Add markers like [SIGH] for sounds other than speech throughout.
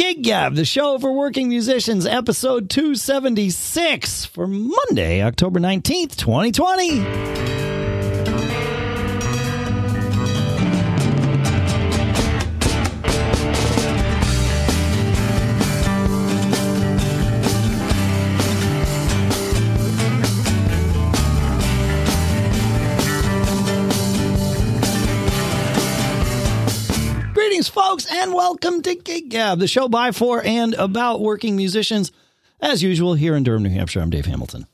Gig Gab, the show for working musicians, episode 276 for Monday, October 19th, 2020. And welcome to Gig Gab, the show by, for, and about working musicians. As usual, here in Durham, New Hampshire, I'm Dave Hamilton.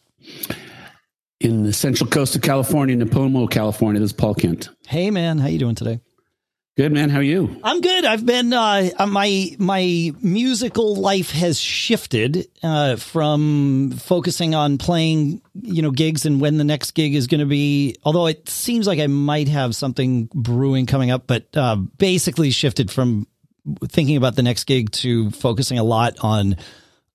In the central coast of California, Nipomo, California, this is Paul Kent. Hey, man, how you doing today? Good man, how are you? I'm good. I've been uh, uh, my my musical life has shifted uh, from focusing on playing, you know, gigs and when the next gig is going to be. Although it seems like I might have something brewing coming up, but uh, basically shifted from thinking about the next gig to focusing a lot on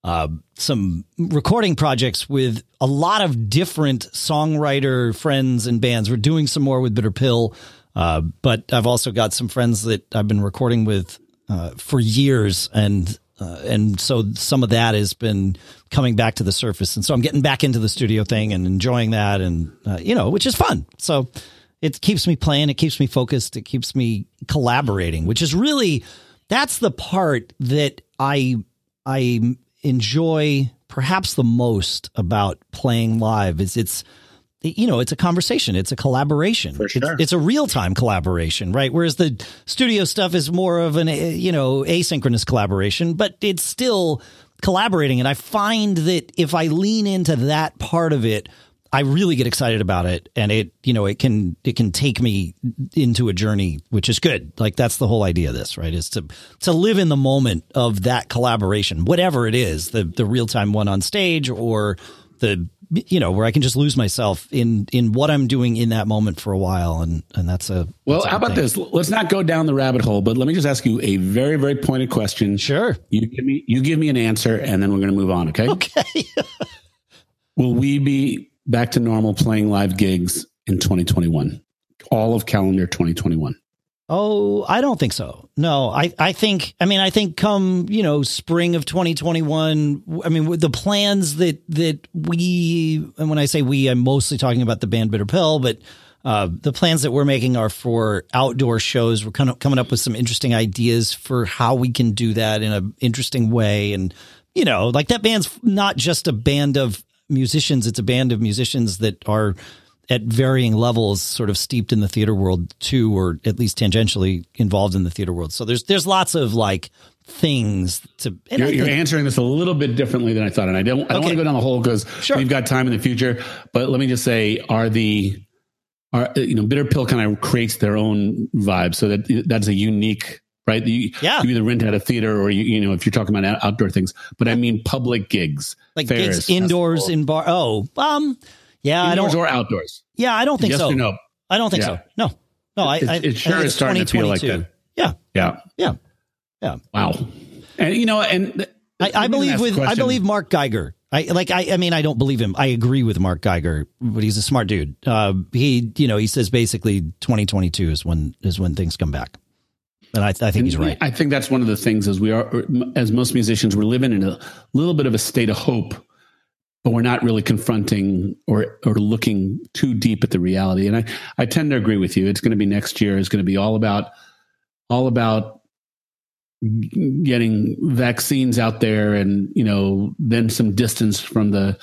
uh, some recording projects with a lot of different songwriter friends and bands. We're doing some more with Bitter Pill. Uh, but I've also got some friends that I've been recording with uh, for years, and uh, and so some of that has been coming back to the surface, and so I'm getting back into the studio thing and enjoying that, and uh, you know, which is fun. So it keeps me playing, it keeps me focused, it keeps me collaborating, which is really that's the part that I I enjoy perhaps the most about playing live is it's you know, it's a conversation. It's a collaboration. Sure. It's, it's a real time collaboration, right? Whereas the studio stuff is more of an, you know, asynchronous collaboration, but it's still collaborating. And I find that if I lean into that part of it, I really get excited about it, and it, you know, it can it can take me into a journey, which is good. Like that's the whole idea of this, right? Is to to live in the moment of that collaboration, whatever it is, the the real time one on stage or the you know where I can just lose myself in in what I'm doing in that moment for a while, and and that's a well. that's how about thing. this? Let's not go down the rabbit hole, but let me just ask you a very very pointed question. Sure. You give me you give me an answer, and then we're going to move on. Okay. Okay. [LAUGHS] Will we be back to normal playing live gigs in 2021? All of calendar 2021. Oh, I don't think so. No, I, I think, I mean, I think come, you know, spring of 2021, I mean, the plans that, that we, and when I say we, I'm mostly talking about the band Bitter Pill, but, uh, the plans that we're making are for outdoor shows. We're kind of coming up with some interesting ideas for how we can do that in an interesting way. And, you know, like that band's not just a band of musicians. It's a band of musicians that are, at varying levels sort of steeped in the theater world too or at least tangentially involved in the theater world so there's there's lots of like things to You're, I you're answering this a little bit differently than I thought, and I don't. I don't Okay. want to go down the hole because Sure. we've got time in the future. But let me just say, are the are you know bitter pill kind of creates their own vibe, so that that's a unique. Right, you, Yeah. you either rent at a theater or you, you know if you're talking about outdoor things, but I mean public gigs, like fairs, gigs indoors in bar oh um yeah I indoors don't or outdoors. yeah I don't think yes so no? I don't think Yeah. so no no I It- I, it sure think is starting to feel like that. yeah Yeah, yeah yeah wow. And you know, and th- I, I believe with I believe Mark Geiger. I like I I mean I don't believe him. I agree with Mark Geiger, but he's a smart dude. Uh, he you know he says basically 2022 is when is when things come back, and I I think he's right. I think that's one of the things as we are, as most musicians, we're living in a little bit of a state of hope, but we're not really confronting or or looking too deep at the reality. And I, I tend to agree with you. It's going to be next year. It's going to be all about all about getting vaccines out there, and you know, then some distance from the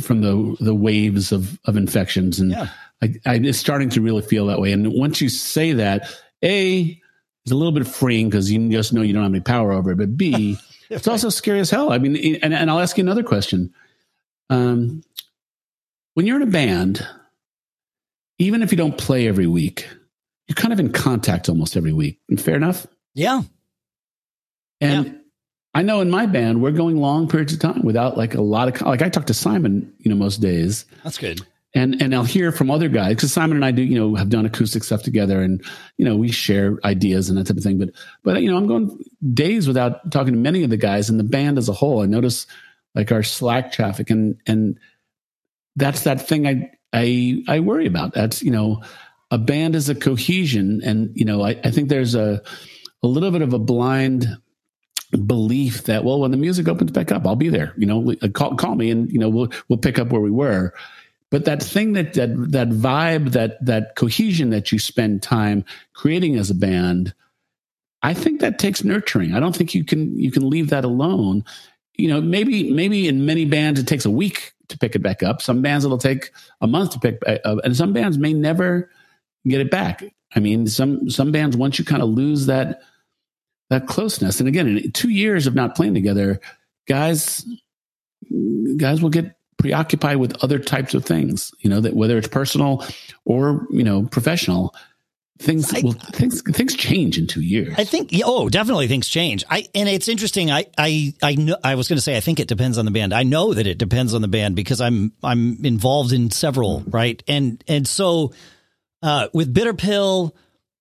from the the waves of of infections. And Yeah. I, I, it's starting to really feel that way. And once you say that, a it's a little bit freeing because you just know you don't have any power over it. But B, [LAUGHS] it's also scary as hell. I mean, and, and I'll ask you another question. Um, when you're in a band, even if you don't play every week, you're kind of in contact almost every week. Fair enough. Yeah, And Yeah. I know in my band, we're going long periods of time without like a lot of like I talk to Simon, you know, most days that's good. And and I'll hear from other guys because Simon and I do you know have done acoustic stuff together and you know we share ideas and that type of thing. But but you know I'm going days without talking to many of the guys and the band as a whole. I notice like our Slack traffic and and that's that thing I I I worry about. That's you know a band is a cohesion and you know I, I think there's a a little bit of a blind belief that well when the music opens back up i'll be there you know uh, call, call me and you know we'll we'll pick up where we were but that thing that that that vibe that that cohesion that you spend time creating as a band i think that takes nurturing. I don't think you can you can leave that alone. You know maybe maybe in many bands it takes a week to pick it back up. Some bands it'll take a month to pick up and some bands may never get it back. I mean some some bands once you kind of lose that that closeness and again in two years of not playing together guys guys will get preoccupied with other types of things you know that whether it's personal or you know professional things I, will things things change in two years. I think oh definitely things change. I and it's interesting i i i know i was going to say i think it depends on the band. I know that it depends on the band because i'm i'm involved in several right? And and so uh with bitter pill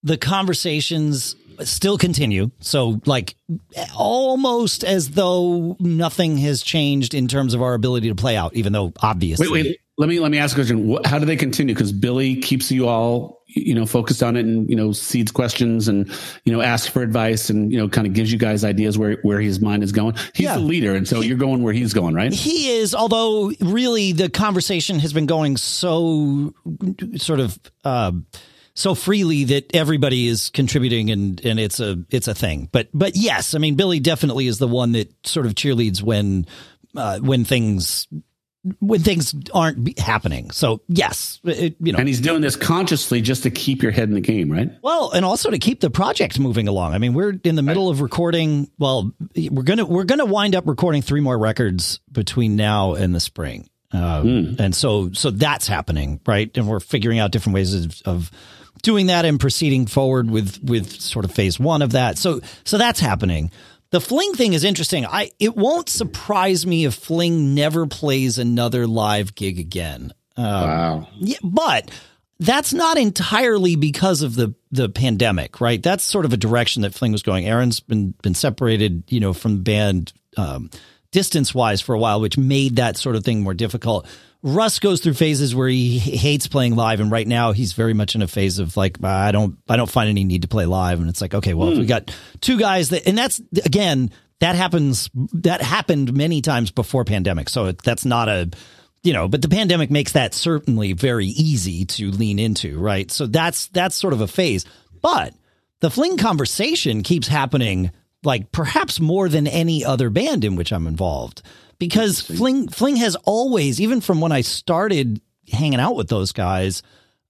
the conversations still continue. So, like, almost as though nothing has changed in terms of our ability to play out, even though obviously. Wait, wait. Let me let me ask a question. How do they continue? Because Billy keeps you all, you know, focused on it, and you know, seeds questions, and you know, asks for advice, and you know, kind of gives you guys ideas where where his mind is going. He's yeah. the leader, and so he, you're going where he's going, right? He is. Although, really, the conversation has been going so sort of. Uh, so freely that everybody is contributing and and it's a it's a thing. But but yes, I mean Billy definitely is the one that sort of cheerleads when uh, when things when things aren't happening. So yes, it, you know, and he's doing this consciously just to keep your head in the game, right? Well, and also to keep the project moving along. I mean, we're in the middle of recording. Well, we're gonna we're gonna wind up recording three more records between now and the spring, uh, mm. and so so that's happening, right? And we're figuring out different ways of, of doing that and proceeding forward with with sort of phase one of that. So so that's happening. The Fling thing is interesting. I it won't surprise me if Fling never plays another live gig again. Um, wow. Yeah, but that's not entirely because of the the pandemic, right? That's sort of a direction that Fling was going. Aaron's been been separated, you know, from the band um, distance wise for a while, which made that sort of thing more difficult. Russ goes through phases where he hates playing live, and right now he's very much in a phase of like I don't I don't find any need to play live, and it's like okay, well mm. if we hmm. got two guys that, and that's again that happens that happened many times before pandemic, so that's not a you know, but the pandemic makes that certainly very easy to lean into, right? So that's that's sort of a phase, but the fling conversation keeps happening like perhaps more than any other band in which I'm involved because Fling Fling has always, even from when I started hanging out with those guys,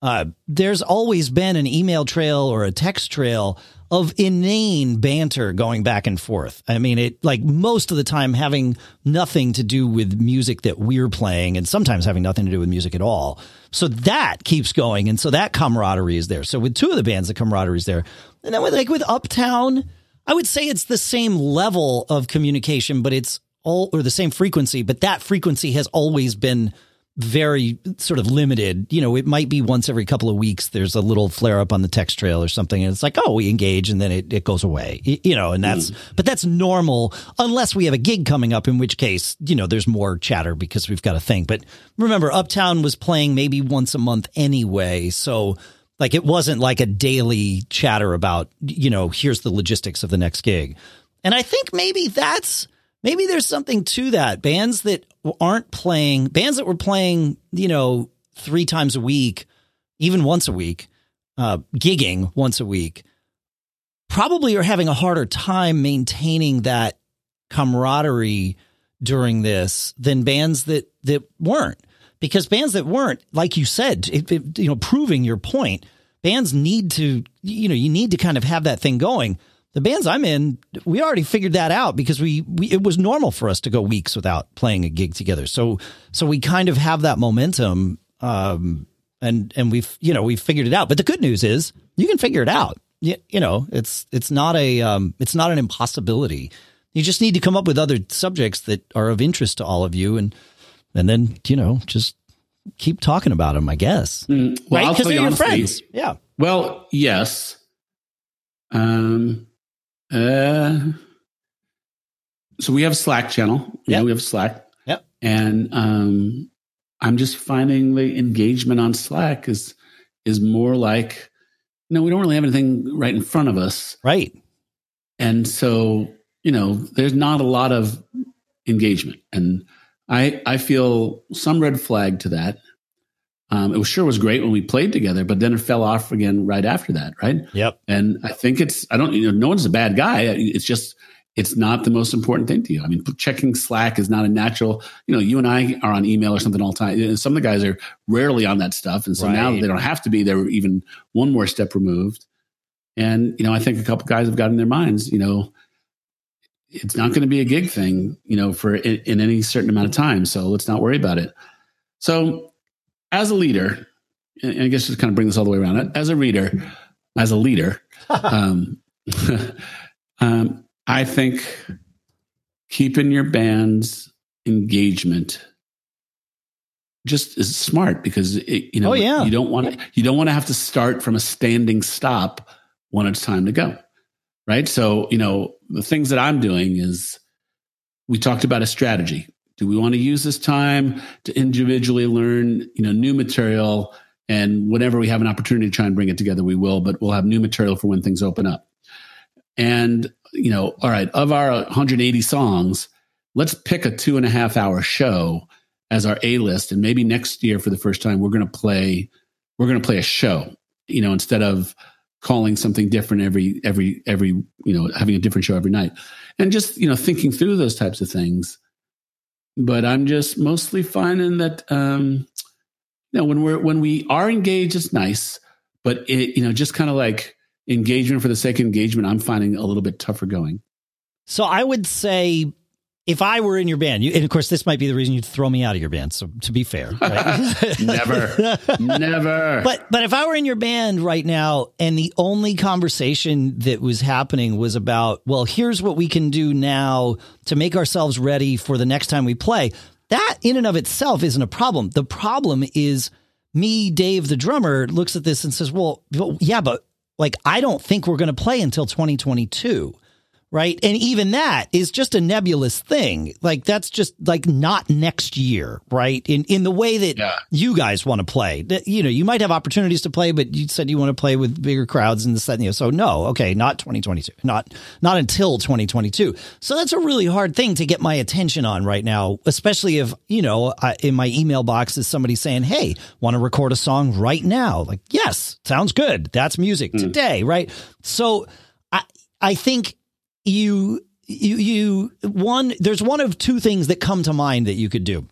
uh, there's always been an email trail or a text trail of inane banter going back and forth. I mean, it like most of the time having nothing to do with music that we're playing and sometimes having nothing to do with music at all. So that keeps going. And so that camaraderie is there. So with two of the bands, the camaraderie is there. And then with like with Uptown, I would say it's the same level of communication, but it's all or the same frequency, but that frequency has always been very sort of limited. You know, it might be once every couple of weeks there's a little flare up on the text trail or something, and it's like, oh, we engage, and then it, it goes away. You know, and that's mm. but that's normal unless we have a gig coming up, in which case, you know, there's more chatter because we've got a thing. But remember, Uptown was playing maybe once a month anyway, so like it wasn't like a daily chatter about, you know, here's the logistics of the next gig. And I think maybe that's maybe there's something to that. Bands that aren't playing, bands that were playing, you know, three times a week, even once a week, uh, gigging once a week, probably are having a harder time maintaining that camaraderie during this than bands that that weren't. Because bands that weren't, like you said, it, it, you know, proving your point, bands need to, you know, you need to kind of have that thing going the bands I'm in, we already figured that out because we, we it was normal for us to go weeks without playing a gig together. So so we kind of have that momentum, um, and and we've you know we've figured it out. But the good news is you can figure it out. You, you know it's it's not a um, it's not an impossibility. You just need to come up with other subjects that are of interest to all of you, and and then you know just keep talking about them. I guess mm, well, right because they're your friends. Yeah. Well, yes. Um, uh, so we have a Slack channel. Yeah, we have Slack. Yep. And um, I'm just finding the engagement on Slack is is more like, no, we don't really have anything right in front of us. Right. And so, you know, there's not a lot of engagement. And I, I feel some red flag to that. Um, it was sure was great when we played together, but then it fell off again right after that, right? Yep. And I think it's I don't you know no one's a bad guy. It's just it's not the most important thing to you. I mean, checking Slack is not a natural. You know, you and I are on email or something all the time. Some of the guys are rarely on that stuff, and so right. now they don't have to be. They're even one more step removed. And you know, I think a couple guys have got in their minds. You know, it's not going to be a gig thing. You know, for in, in any certain amount of time. So let's not worry about it. So as a leader, and I guess just kind of bring this all the way around. As a reader, as a leader, [LAUGHS] um, [LAUGHS] um, I think keeping your band's engagement just is smart because it, you know oh, yeah. you don't want to you don't want to have to start from a standing stop when it's time to go right so you know the things that i'm doing is we talked about a strategy do we want to use this time to individually learn, you know, new material? And whenever we have an opportunity to try and bring it together, we will, but we'll have new material for when things open up. And, you know, all right, of our 180 songs, let's pick a two and a half hour show as our A list. And maybe next year for the first time, we're going to play, we're going to play a show, you know, instead of calling something different every, every, every, you know, having a different show every night. And just, you know, thinking through those types of things but I'm just mostly finding that um, you know when we're when we are engaged, it's nice, but it, you know just kind of like engagement for the sake of engagement, I'm finding a little bit tougher going. So I would say if I were in your band, you, and of course, this might be the reason you'd throw me out of your band. So to be fair, right? [LAUGHS] never, never. But but if I were in your band right now, and the only conversation that was happening was about, well, here's what we can do now to make ourselves ready for the next time we play. That in and of itself isn't a problem. The problem is me, Dave, the drummer, looks at this and says, well, well yeah, but like I don't think we're going to play until 2022 right? And even that is just a nebulous thing. Like that's just like not next year, right? In in the way that yeah. you guys want to play. That you know, you might have opportunities to play, but you said you want to play with bigger crowds and this, that, and you know. So no, okay, not 2022, not not until 2022. So that's a really hard thing to get my attention on right now, especially if you know I, in my email box is somebody saying, "Hey, want to record a song right now?" Like, yes, sounds good. That's music mm. today, right? So I I think you you you one there's one of two things that come to mind that you could do.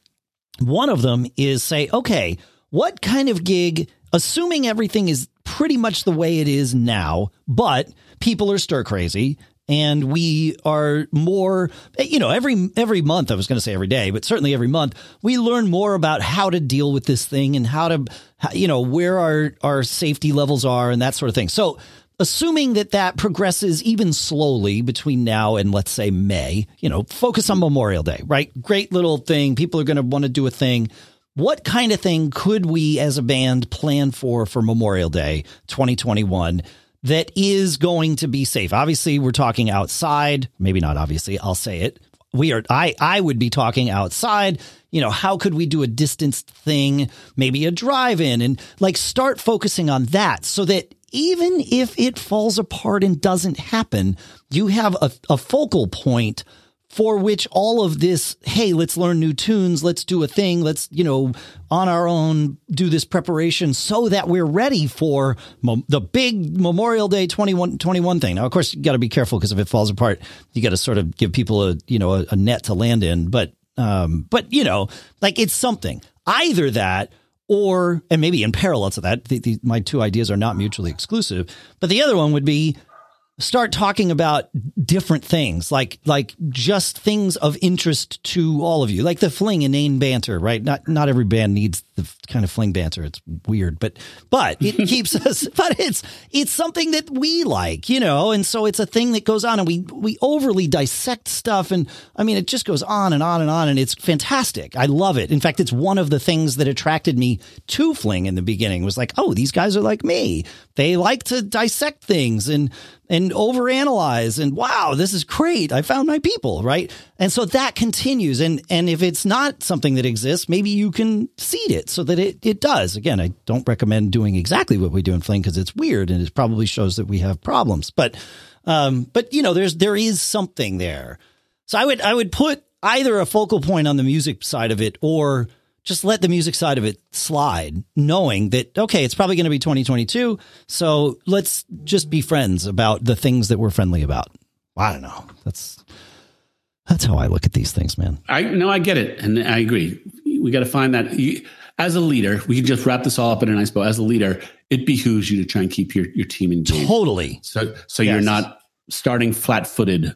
One of them is say, okay, what kind of gig, assuming everything is pretty much the way it is now, but people are stir crazy and we are more you know every every month i was going to say every day but certainly every month we learn more about how to deal with this thing and how to you know where our our safety levels are and that sort of thing so assuming that that progresses even slowly between now and let's say May, you know, focus on Memorial Day, right? Great little thing. People are going to want to do a thing. What kind of thing could we as a band plan for for Memorial Day 2021 that is going to be safe? Obviously, we're talking outside, maybe not obviously, I'll say it. We are I I would be talking outside you know, how could we do a distanced thing, maybe a drive in and like start focusing on that so that even if it falls apart and doesn't happen, you have a, a focal point for which all of this, hey, let's learn new tunes, let's do a thing, let's, you know, on our own do this preparation so that we're ready for mo- the big Memorial Day 21, 21 thing. Now, of course, you got to be careful because if it falls apart, you got to sort of give people a, you know, a, a net to land in. But, um, but, you know, like it's something. Either that or and maybe in parallel to that, the, the, my two ideas are not mutually exclusive. But the other one would be start talking about different things, like like just things of interest to all of you, like the fling inane banter, right? Not not every band needs the kind of fling banter. It's weird, but but it [LAUGHS] keeps us. But it's it's something that we like, you know, and so it's a thing that goes on, and we we overly dissect stuff, and I mean, it just goes on and on and on, and it's fantastic. I love it. In fact, it's one of the things that attracted me to fling in the beginning. Was like, oh, these guys are like me. They like to dissect things and and overanalyze and wow, this is great. I found my people, right? And so that continues. And and if it's not something that exists, maybe you can seed it so that it, it does. Again, I don't recommend doing exactly what we do in Fling because it's weird and it probably shows that we have problems. But Um, but you know, there's there is something there. So I would I would put either a focal point on the music side of it or just let the music side of it slide, knowing that, okay, it's probably going to be 2022. So let's just be friends about the things that we're friendly about. I don't know. That's, that's how I look at these things, man. I no, I get it. And I agree. We got to find that you, as a leader, we can just wrap this all up in a nice bow. As a leader, it behooves you to try and keep your, your team engaged. Totally. So, so yes. you're not starting flat footed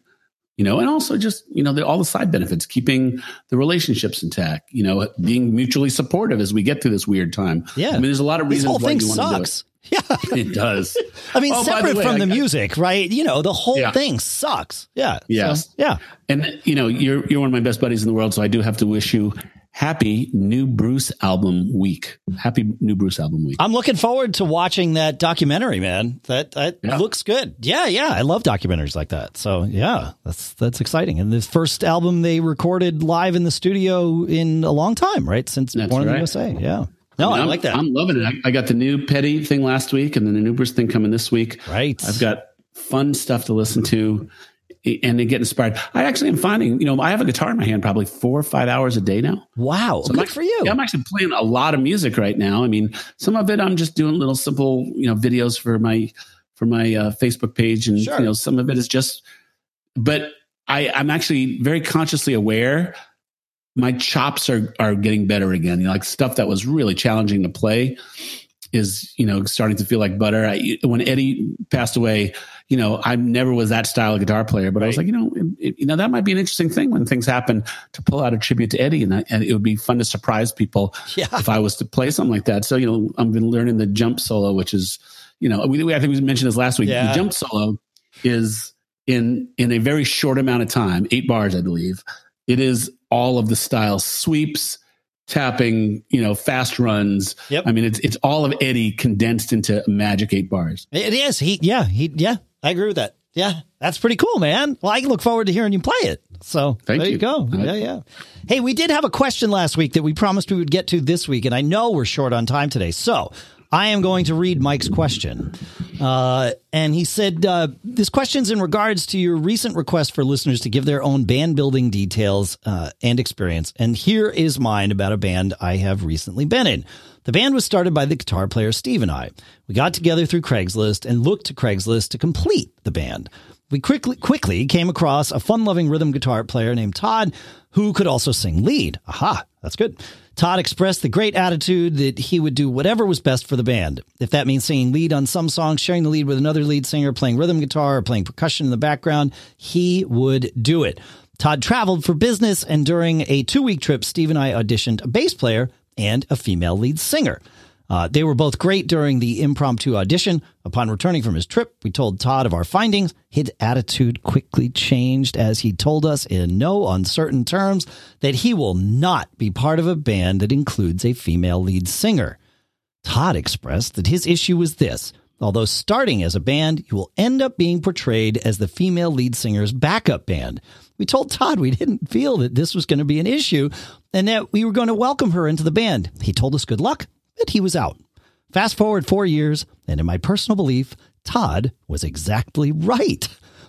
you know, and also just, you know, the, all the side benefits, keeping the relationships intact, you know, being mutually supportive as we get through this weird time. Yeah. I mean, there's a lot of reasons why you want sucks. To do it. Yeah. it does. [LAUGHS] I mean, oh, separate the way, from the music, right? You know, the whole yeah. thing sucks. Yeah. Yes. So, yeah. And, you know, you're, you're one of my best buddies in the world. So I do have to wish you happy new Bruce album week. Happy new Bruce album week. I'm looking forward to watching that documentary, man. That that yeah. looks good. Yeah, yeah. I love documentaries like that. So yeah, that's that's exciting. And this first album they recorded live in the studio in a long time, right? Since that's Born right. in the USA. Yeah. No, I, mean, I like that. I'm loving it. I, I, got the new Petty thing last week and then the new Bruce thing coming this week. Right. I've got fun stuff to listen to and they get inspired. I actually am finding, you know, I have a guitar in my hand probably four or five hours a day now. Wow. So good I'm, for you. Yeah, I'm actually playing a lot of music right now. I mean, some of it I'm just doing little simple, you know, videos for my, for my uh, Facebook page. And, sure. you know, some of it is just, but I, I'm actually very consciously aware my chops are, are getting better again. You know, like stuff that was really challenging to play is, you know, starting to feel like butter. I, when Eddie passed away, you know, I never was that style of guitar player, but right. I was like, you know, it, you know, that might be an interesting thing when things happen to pull out a tribute to Eddie, and, and it would be fun to surprise people [LAUGHS] yeah. if I was to play something like that. So, you know, I've been learning the jump solo, which is, you know, we, we I think we mentioned this last week. Yeah. The jump solo is in in a very short amount of time, eight bars, I believe. It is all of the style sweeps, tapping, you know, fast runs. Yep. I mean, it's it's all of Eddie condensed into magic eight bars. It is. He, yeah, he, yeah. I agree with that. Yeah, that's pretty cool, man. Well, I look forward to hearing you play it. So Thank there you, you go. Yeah, yeah. Hey, we did have a question last week that we promised we would get to this week, and I know we're short on time today. So I am going to read Mike's question. Uh, and he said, uh, This question's in regards to your recent request for listeners to give their own band building details uh, and experience. And here is mine about a band I have recently been in. The band was started by the guitar player Steve and I. We got together through Craigslist and looked to Craigslist to complete the band. We quickly quickly came across a fun-loving rhythm guitar player named Todd who could also sing lead. Aha, that's good. Todd expressed the great attitude that he would do whatever was best for the band. If that means singing lead on some songs, sharing the lead with another lead singer, playing rhythm guitar, or playing percussion in the background, he would do it. Todd traveled for business, and during a two week trip, Steve and I auditioned a bass player and a female lead singer. Uh, they were both great during the impromptu audition. Upon returning from his trip, we told Todd of our findings. His attitude quickly changed as he told us in no uncertain terms that he will not be part of a band that includes a female lead singer. Todd expressed that his issue was this. Although starting as a band, you will end up being portrayed as the female lead singer's backup band. We told Todd we didn't feel that this was going to be an issue and that we were going to welcome her into the band. He told us good luck, and he was out. Fast forward four years, and in my personal belief, Todd was exactly right.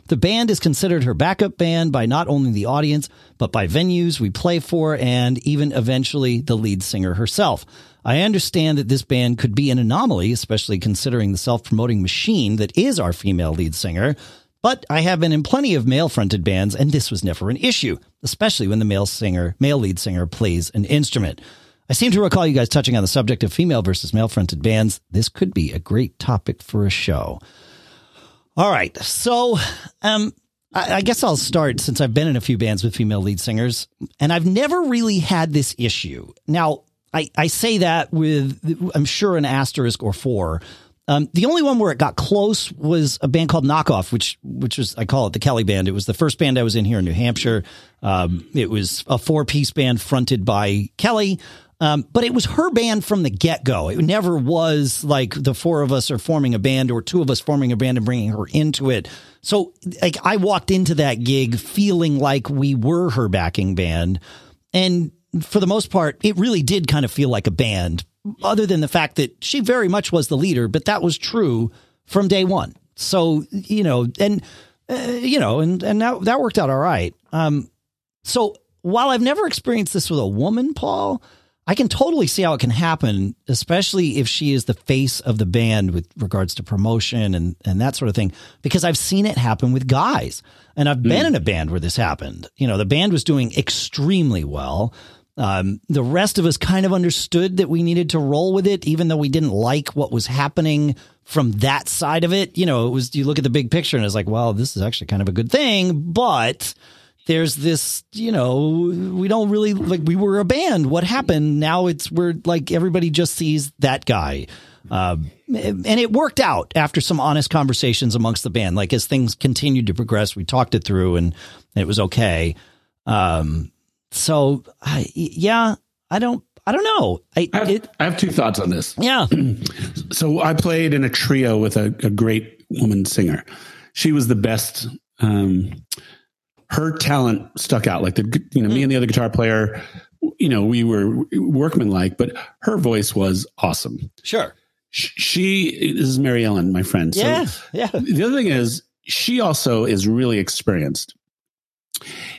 The band is considered her backup band by not only the audience, but by venues we play for and even eventually the lead singer herself. I understand that this band could be an anomaly, especially considering the self promoting machine that is our female lead singer, but I have been in plenty of male fronted bands, and this was never an issue, especially when the male singer, male lead singer plays an instrument. I seem to recall you guys touching on the subject of female versus male fronted bands. This could be a great topic for a show. All right. So, um, I, I guess I'll start since I've been in a few bands with female lead singers, and I've never really had this issue. Now, I, I say that with, I'm sure, an asterisk or four um, the only one where it got close was a band called Knockoff, which which was I call it the Kelly Band. It was the first band I was in here in New Hampshire. Um, it was a four piece band fronted by Kelly. Um, but it was her band from the get go. It never was like the four of us are forming a band or two of us forming a band and bringing her into it. So like I walked into that gig feeling like we were her backing band. And for the most part, it really did kind of feel like a band other than the fact that she very much was the leader, but that was true from day one. So, you know, and uh, you know, and and that that worked out all right. Um, so while I've never experienced this with a woman, Paul, I can totally see how it can happen, especially if she is the face of the band with regards to promotion and and that sort of thing. Because I've seen it happen with guys, and I've been mm. in a band where this happened. You know, the band was doing extremely well. Um, the rest of us kind of understood that we needed to roll with it, even though we didn't like what was happening from that side of it. You know, it was you look at the big picture and it's like, well, this is actually kind of a good thing, but there's this, you know, we don't really like we were a band. What happened? Now it's we're like everybody just sees that guy. Um, and it worked out after some honest conversations amongst the band. Like as things continued to progress, we talked it through and it was okay. Um, so I, yeah, I don't, I don't know. I, I, have, it, I have two thoughts on this. [CLEARS THROAT] Yeah. [CLEARS THROAT] so I played in a trio with a, a great woman singer. She was the best. Um, her talent stuck out. Like the, you know, me and the other guitar player, you know, we were workmanlike, but her voice was awesome. Sure. She, this is Mary Ellen, my friend. So yeah. Yeah. The other thing is, she also is really experienced.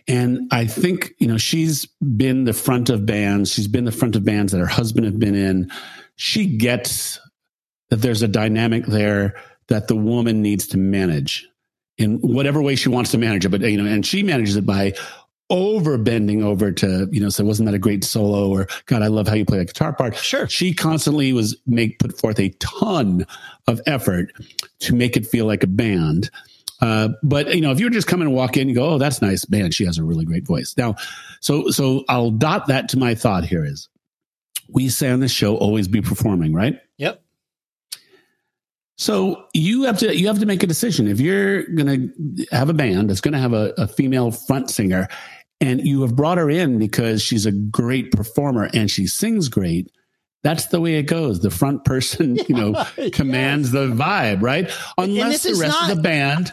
And I think, you know, she's been the front of bands. She's been the front of bands that her husband have been in. She gets that there's a dynamic there that the woman needs to manage in whatever way she wants to manage it. But you know, and she manages it by over bending over to you know so wasn't that a great solo or god i love how you play that guitar part. Sure. She constantly was make put forth a ton of effort to make it feel like a band. Uh, but you know if you were just come and walk in and go oh that's nice man she has a really great voice. Now so so i'll dot that to my thought here is we say on this show always be performing right? Yep so you have to you have to make a decision. If you're going to have a band that's going to have a, a, female front singer, and you have brought her in because she's a great performer and she sings great, that's the way it goes. The front person, [LAUGHS] you know, commands the vibe, right? Unless the rest not, of the band.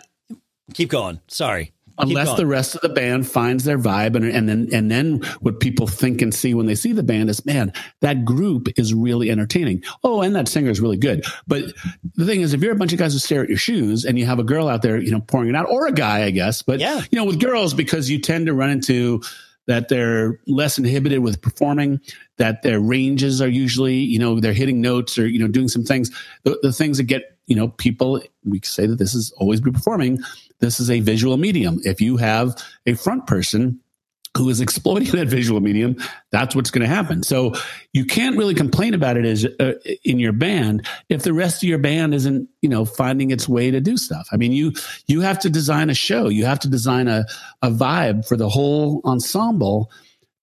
Keep going. Sorry unless the rest of the band finds their vibe and, and then and then what people think and see when they see the band is man that group is really entertaining. Oh and that singer is really good. But the thing is if you're a bunch of guys who stare at your shoes and you have a girl out there you know pouring it out or a guy i guess but yeah. you know with girls because you tend to run into that they're less inhibited with performing that their ranges are usually you know they're hitting notes or you know doing some things. The, the things that get you know people we say that this is always be performing this is a visual medium. If you have a front person who is exploiting [LAUGHS] that visual medium, that's what's going to happen. So you can't really complain about it as uh, in your band if the rest of your band isn't, you know, finding its way to do stuff. I mean, you you have to design a show. You have to design a a vibe for the whole ensemble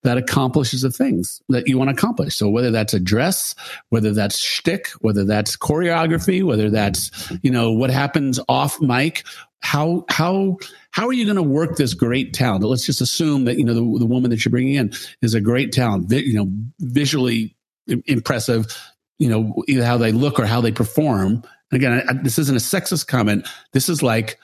that accomplishes the things that you want to accomplish. So whether that's a dress, whether that's shtick, whether that's choreography, whether that's, you know, what happens off mic, how how how are you going to work this great talent? Let's just assume that you know the, the woman that you're bringing in is a great talent, you know, visually impressive. You know, either how they look or how they perform. And again, I, this isn't a sexist comment. This is like,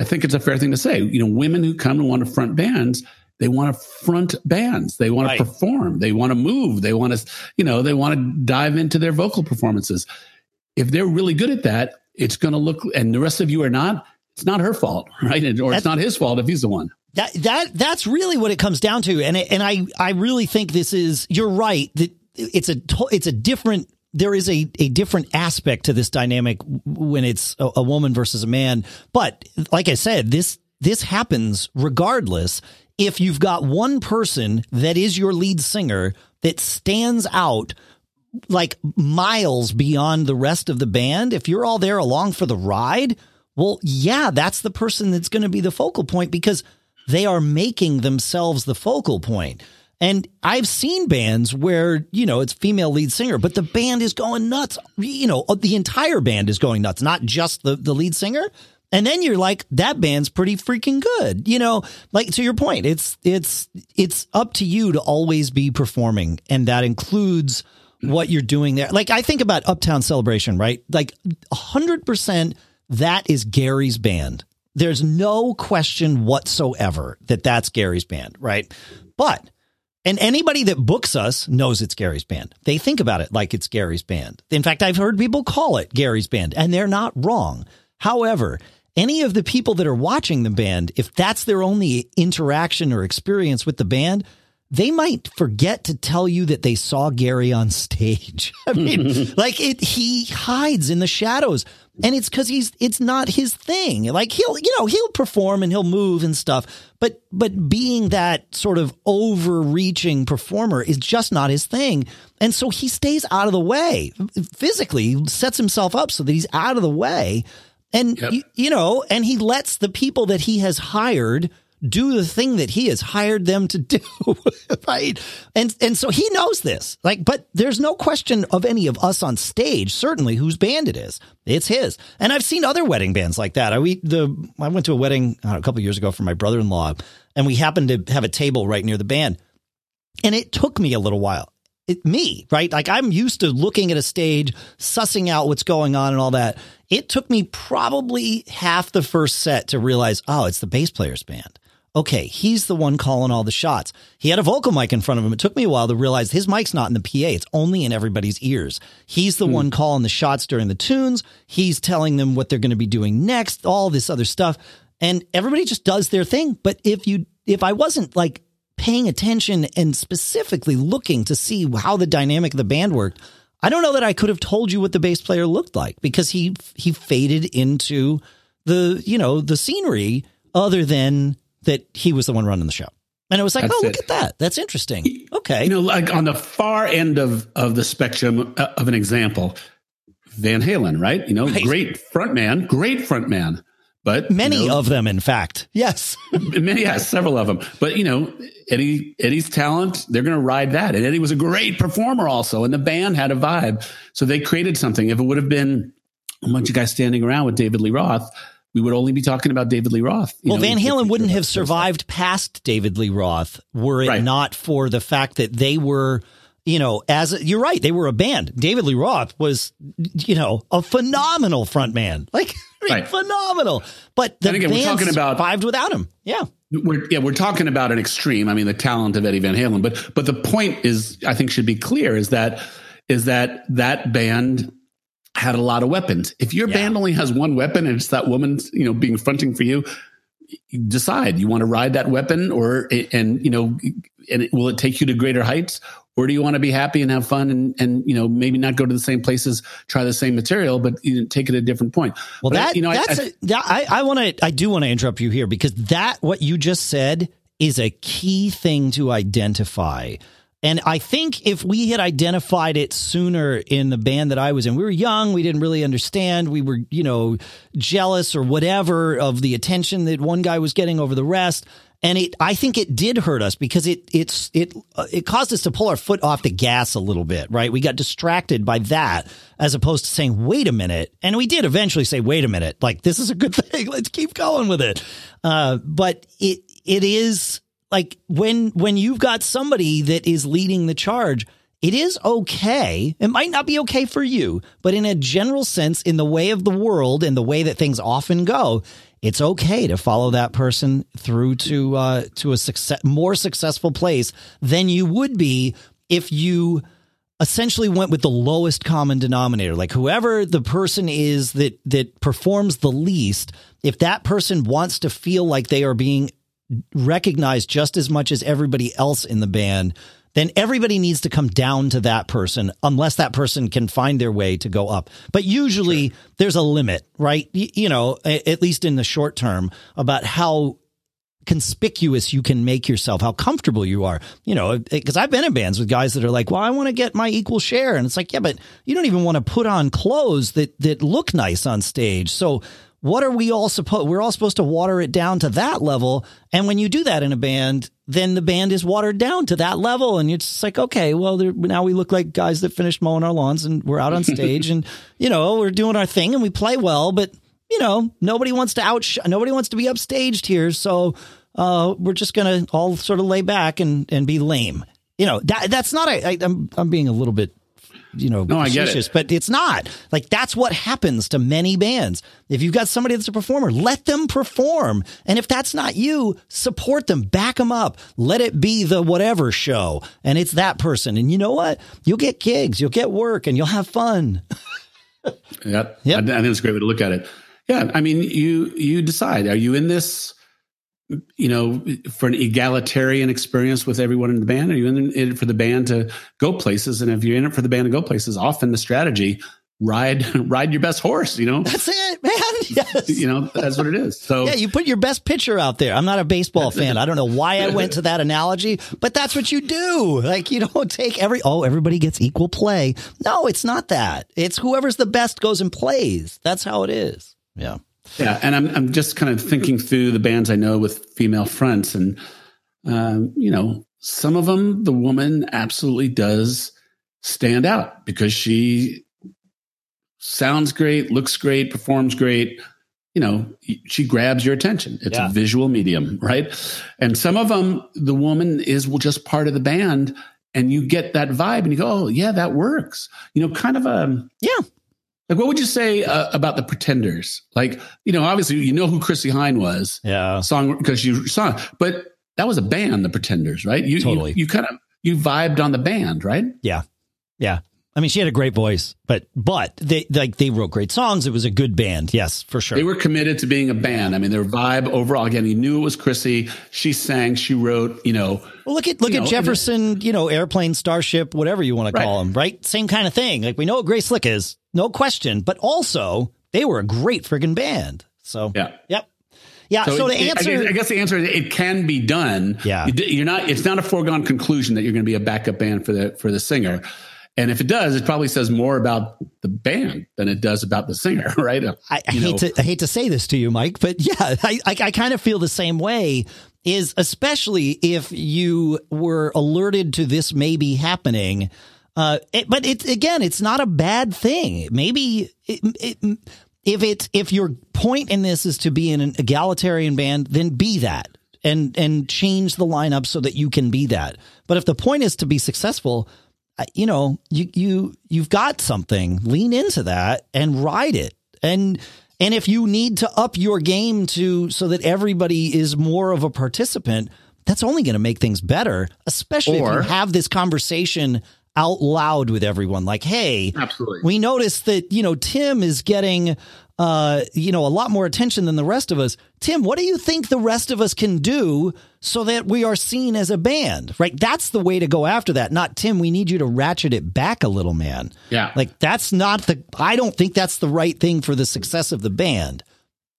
I think it's a fair thing to say. You know, women who come and want to front bands, they want to front bands. They want right. to perform. They want to move. They want to, you know, they want to dive into their vocal performances. If they're really good at that, it's going to look, and the rest of you are not it's not her fault, [LAUGHS] right? Or that's, it's not his fault if he's the one. That that that's really what it comes down to, and it, and I I really think this is you're right that it's a it's a different there is a, a different aspect to this dynamic when it's a, a, woman versus a man. But like I said, this this happens regardless. If you've got one person that is your lead singer that stands out like miles beyond the rest of the band, if you're all there along for the ride, well, yeah, that's the person that's going to be the focal point because they are making themselves the focal point. And I've seen bands where, you know, it's female lead singer, but the band is going nuts. You know, the entire band is going nuts, not just the, the lead singer. And then you're like, that band's pretty freaking good. You know, like to your point, it's, it's, it's up to you to always be performing. And that includes what you're doing there. Like I think about Uptown Celebration, right? Like hundred percent that is Gary's band. There's no question whatsoever that that's Gary's band, right? But, and anybody that books us knows it's Gary's band. They think about it like it's Gary's band. In fact, I've heard people call it Gary's band, and they're not wrong. However, any of the people that are watching the band, if that's their only interaction or experience with the band, they might forget to tell you that they saw Gary on stage. [LAUGHS] I mean, [LAUGHS] like it, he hides in the shadows and it's cause he's, it's not his thing. Like he'll, you know, he'll perform and he'll move and stuff, but, but being that sort of overreaching performer is just not his thing. And so he stays out of the way physically, sets himself up so that he's out of the way. And, yep. you, you know, and he lets the people that he has hired do the thing that he has hired them to [LAUGHS] do. right. And, and so he knows this, like, but there's no question of any of us on stage, certainly whose band it is. It's his. And I've seen other wedding bands like that. I, we, the, I went to a wedding know, a couple years ago for my brother-in-law and we happened to have a table right near the band. And it took me a little while. It, me, right? Like I'm used to looking at a stage, sussing out what's going on and all that. It took me probably half the first set to realize, oh, it's the bass player's band okay, he's the one calling all the shots. He had a vocal mic in front of him. It took me a while to realize his mic's not in the PA. It's only in everybody's ears. He's the hmm. one calling the shots during the tunes. He's telling them what they're going to be doing next, all this other stuff. And everybody just does their thing. But if you, if I wasn't like paying attention and specifically looking to see how the dynamic of the band worked, I don't know that I could have told you what the bass player looked like because he, he faded into the, you know, the scenery other than that he was the one running the show. And it was like, That's oh, look at that. That's interesting. Okay. You know, like on the far end of, of the spectrum uh, of an example, Van Halen, right? You know, right. great front man, great front man. But many you know, of them, in fact, yes, [LAUGHS] many, yeah, several of them. But you know, Eddie, Eddie's talent, they're going to ride that. And Eddie was a great performer also, and the band had a vibe, so they created something. If it would have been a bunch of guys standing around with David Lee Roth, we would only be talking about David Lee Roth. Well, know, Van Halen wouldn't have survived past David Lee Roth were it right. not for the fact that they were, you know, as a, you're right, they were a band. David Lee Roth was, you know, a phenomenal frontman, [LAUGHS] like right. phenomenal. But the again, band we're talking about, survived without him. Yeah. We're, yeah, we're talking about an extreme. I mean, the talent of Eddie Van Halen, but but the point is, I think, should be clear is that is that that band had a lot of weapons. If your yeah. band only has one weapon and it's that woman, you know, being fronting for you, decide you want to ride that weapon or and you know and it, will it take you to greater heights or do you want to be happy and have fun and and you know maybe not go to the same places try the same material but you know, take it a different point well but that I, you know that's I, I, a, I, I want to i do want to interrupt you here because that what you just said is a key thing to identify and I think if we had identified it sooner in the band that I was in, we were young, we didn't really understand, we were, you know, jealous or whatever of the attention that one guy was getting over the rest. And it, I think it did hurt us because it, it's, it, it caused us to pull our foot off the gas a little bit, right? We got distracted by that as opposed to saying, wait a minute. And we did eventually say, wait a minute, like this is a good [LAUGHS] thing. Let's keep going with it. Uh, but it, it is, like when when you've got somebody that is leading the charge it is okay it might not be okay for you but in a general sense in the way of the world in the way that things often go it's okay to follow that person through to uh, to a success more successful place than you would be if you essentially went with the lowest common denominator. Like whoever the person is that that performs the least if that person wants to feel like they are being recognized just as much as everybody else in the band, then everybody needs to come down to that person unless that person can find their way to go up. But usually sure. there's a limit, right? You, you know, at least in the short term about how conspicuous you can make yourself, how comfortable you are. You know, because I've been in bands with guys that are like, "Well, I want to get my equal share," and it's like, "Yeah, but you don't even want to put on clothes that that look nice on stage." So what are we all supposed we're all supposed to water it down to that level. And when you do that in a band then the band is watered down to that level. And it's just like okay well now we look like guys that finished mowing our lawns and we're out on [LAUGHS] stage and you know we're doing our thing and we play well. But you know nobody wants to out nobody wants to be upstaged here. So uh, we're just gonna all sort of lay back and and be lame. You know that that's not a I, I'm I'm being a little bit you know, no, I get it. but it's not. Like that's what happens to many bands. If you've got somebody that's a performer, let them perform. And if that's not you, support them, back them up. Let it be the whatever show. And it's that person. And you know what? You'll get gigs, you'll get work, and you'll have fun. [LAUGHS] yep. yep. I, I think it's a great way to look at it. Yeah, I mean, you you decide. Are you in this, you know, for an egalitarian experience with everyone in the band? Are you in it for the band to go places? And if you're in it for the band to go places, often the strategy ride [LAUGHS] ride your best horse you know? That's it man. [LAUGHS] Yes. you know that's what it is. So yeah you put your best pitcher out there. I'm not a baseball fan. I don't know why i went to that analogy but that's what you do. Like you don't take every oh everybody gets equal play. No it's not that. It's whoever's the best goes and plays. That's how it is. Yeah yeah and i'm, I'm just kind of thinking through the bands i know with female fronts and um, you know some of them the woman absolutely does stand out because she sounds great, looks great, performs great. You know, she grabs your attention. It's yeah. a visual medium, right? And some of them, the woman is well just part of the band, and you get that vibe, and you go, "Oh, yeah, that works." You know, kind of a yeah. Like, what would you say uh, about the Pretenders? Like, you know, obviously, you know who Chrissie Hynde was, yeah, song because you saw, but that was a band, the Pretenders, right? You totally. You, you kind of you vibed on the band, right? Yeah, yeah. I mean, she had a great voice, but but they like they wrote great songs. It was a good band, yes, for sure. They were committed to being a band. I mean, their vibe overall. Again, he knew it was Chrissie. She sang, she wrote. You know, well, look at look at know, Jefferson. You know, airplane, starship, whatever you want to call them, right? Same kind of thing. Like we know what Grace Slick is, no question. But also, they were a great friggin' band. So yeah, yep. Yeah. So, so to answer, I guess, I guess, the answer is it can be done. Yeah. You're not. It's not a foregone conclusion that you're going to be a backup band for the for the singer. And if it does, it probably says more about the band than it does about the singer, [LAUGHS] right? I, I hate to I hate to say this to you, Mike, but [LAUGHS] yeah, I, I, I kind of feel the same way. Is especially if you were alerted to this maybe happening. Uh, it, but it's again, it's not a bad thing. Maybe it, it, if it's if your point in this is to be in an egalitarian band, then be that and and change the lineup so that you can be that. But if the point is to be successful, you know, you you you've got something. Lean into that and ride it. And and if you need to up your game to so that everybody is more of a participant, that's only going to make things better, especially or, if you have this conversation out loud with everyone like, "Hey, absolutely. we noticed that, you know, Tim is getting uh, you know, a lot more attention than the rest of us. Tim, what do you think the rest of us can do so that we are seen as a band? Right? That's the way to go after that. Not Tim, we need you to ratchet it back a little, man. Yeah. Like that's not the I don't think that's the right thing for the success of the band.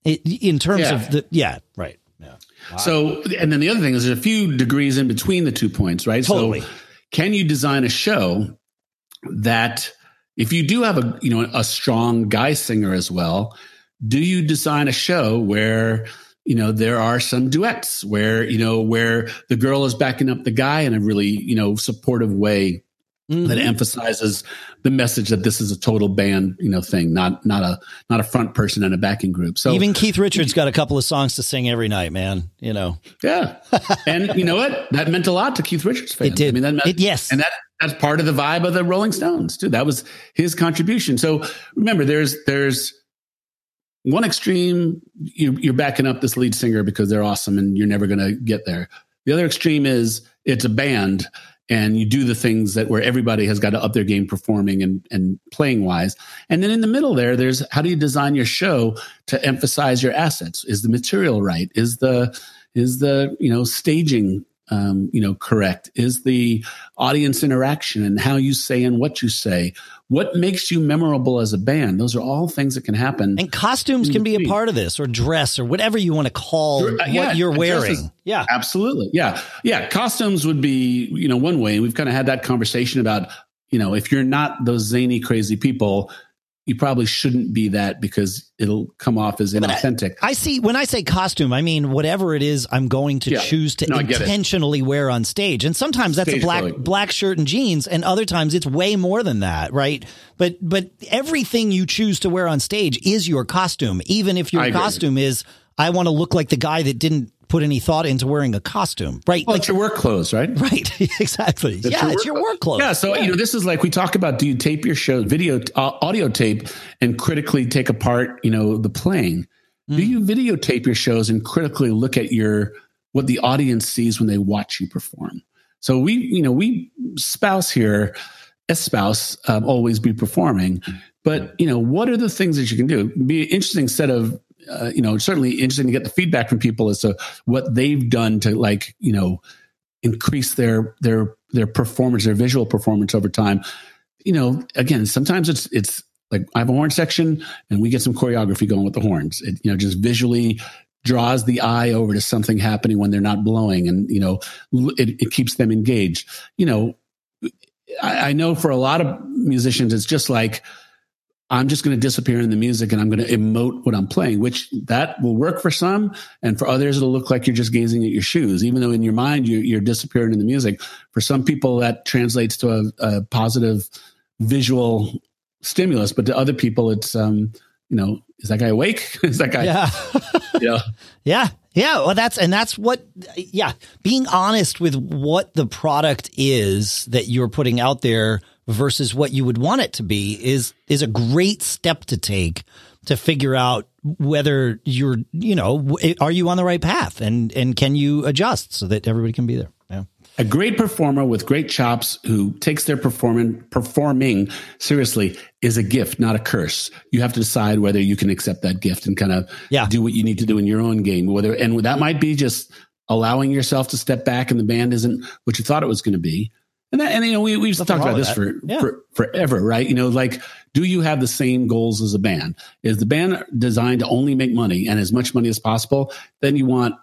It, in terms yeah. of the yeah, right. Yeah. Wow. So, and then the other thing is there's a few degrees in between the two points, right? Totally. So, can you design a show that if you do have a you know a strong guy singer as well, do you design a show where you know there are some duets where you know where the girl is backing up the guy in a really you know supportive way mm-hmm. that emphasizes the message that this is a total band you know thing not not a not a front person and a backing group. So even keith richards got a couple of songs to sing every night man you know. Yeah. And you know what? That meant a lot to keith richards fans. It did. I mean that meant, it, yes. and that that's part of the vibe of the rolling stones too. That was his contribution. So remember there's there's one extreme you, you're backing up this lead singer because they're awesome and you're never going to get there. The other extreme is it's a band and you do the things that where everybody has got to up their game performing and, and playing wise. And then in the middle there, there's how do you design your show to emphasize your assets? Is the material right? Is the is the you know staging um, you know correct? Is the audience interaction and how you say and what you say? What makes you memorable as a band? Those are all things that can happen. And costumes can be a part of this, or dress, or whatever you want to call uh, yeah, what you're wearing. Is, yeah, absolutely. Yeah, yeah. Costumes would be, you know, one way. And we've kind of had that conversation about, you know, if you're not those zany, crazy people, you probably shouldn't be that because it'll come off as inauthentic. I, I, see when I say costume, I mean whatever it is I'm going to yeah. choose to no, intentionally wear on stage. And sometimes that's stage a black black shirt and jeans and other times it's way more than that, right? But but everything you choose to wear on stage is your costume, even if your costume is I want to look like the guy that didn't put any thought into wearing a costume, right? Well, like, it's your work clothes, right? [LAUGHS] Right, [LAUGHS] exactly. Yeah, your it's your work clothes. Yeah, so yeah. you know, this is like we talk about: do you tape your show, video, uh, audio tape, and critically take apart, you know, the playing? Mm. Do you videotape your shows and critically look at your what the audience sees when they watch you perform? So we, you know, we spouse here espouse um, always be performing. But you know, what are the things that you can do? Be an interesting set of uh, you know, certainly interesting to get the feedback from people as to what they've done to like, you know, increase their their their performance, their visual performance over time. You know, again, sometimes it's it's like I have a horn section and we get some choreography going with the horns. It, you know, just visually draws the eye over to something happening when they're not blowing and, you know, it, it keeps them engaged. You know, I, I know for a lot of musicians, it's just like, I'm just going to disappear in the music and I'm going to emote what I'm playing, which that will work for some. And for others, it'll look like you're just gazing at your shoes, even though in your mind you're, you're disappearing in the music. For some people, that translates to a, a positive visual stimulus, but to other people, it's, um, you know, is that guy awake? [LAUGHS] is that guy, yeah. [LAUGHS] you know? Yeah. Yeah. Well, that's, and that's what, yeah, being honest with what the product is that you're putting out there versus what you would want it to be is is a great step to take to figure out whether you're you know are you on the right path? And and can you adjust so that everybody can be there? Yeah. A great performer with great chops who takes their performing performing seriously is a gift not a curse. You have to decide whether you can accept that gift and kind of yeah. do what you need to do in your own game whether and that might be just allowing yourself to step back and the band isn't what you thought it was going to be and that, and you know, we, we've Nothing talked about this for, yeah. for forever, right? You know, like, do you have the same goals as a band? Is the band designed to only make money and as much money as possible? Then you want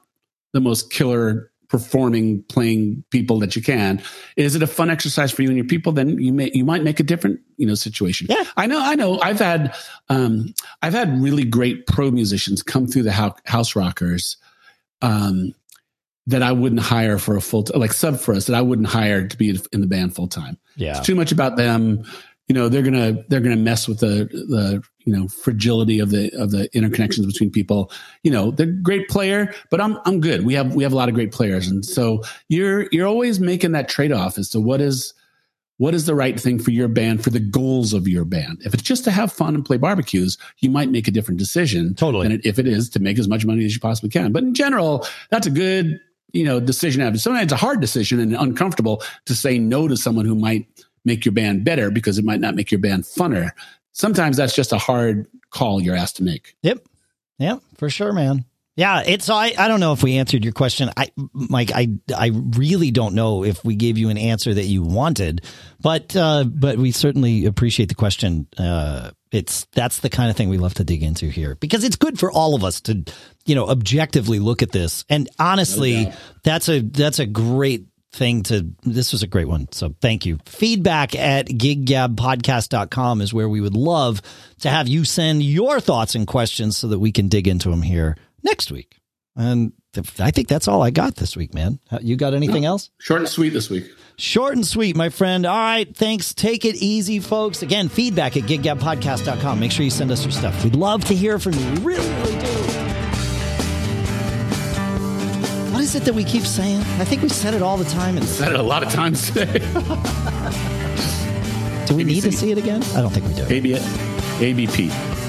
the most killer performing, playing people that you can. Is it a fun exercise for you and your people? Then you may, you might make a different, you know, situation. Yeah. I know, I know. I've had, um, I've had really great pro musicians come through the house rockers, um, that I wouldn't hire for a full like sub for us that I wouldn't hire to be in the band full time. Yeah, it's too much about them. You know, they're gonna they're gonna mess with the the you know fragility of the of the interconnections between people. You know, they're great player, but I'm I'm good. We have we have a lot of great players, and so you're you're always making that trade off as to what is what is the right thing for your band for the goals of your band. If it's just to have fun and play barbecues, you might make a different decision. Totally. and if it is to make as much money as you possibly can. But in general, that's a good you know, decision happens. Sometimes it's a hard decision and uncomfortable to say no to someone who might make your band better because it might not make your band funner. Sometimes that's just a hard call you're asked to make. Yep. Yep, for sure, man. Yeah, it's so I I don't know if we answered your question. I Mike, I I really don't know if we gave you an answer that you wanted, but uh but we certainly appreciate the question. Uh it's that's the kind of thing we love to dig into here because it's good for all of us to you know objectively look at this. And honestly, no that's a that's a great thing to this was a great one so thank you feedback at giggabpodcast.com is where we would love to have you send your thoughts and questions so that we can dig into them here next week. And I think that's all I got this week, man. You got anything no, else? Short and sweet this week. Short and sweet, my friend. All right. Thanks. Take it easy, folks. Again, feedback at giggabpodcast.com. Make sure you send us your stuff. We'd love to hear from you. We really, really do. What is it that we keep saying? I think we said it all the time. And said it a lot of times today. [LAUGHS] do we ABC. need to see it again? I don't think we do. ABP. ABP.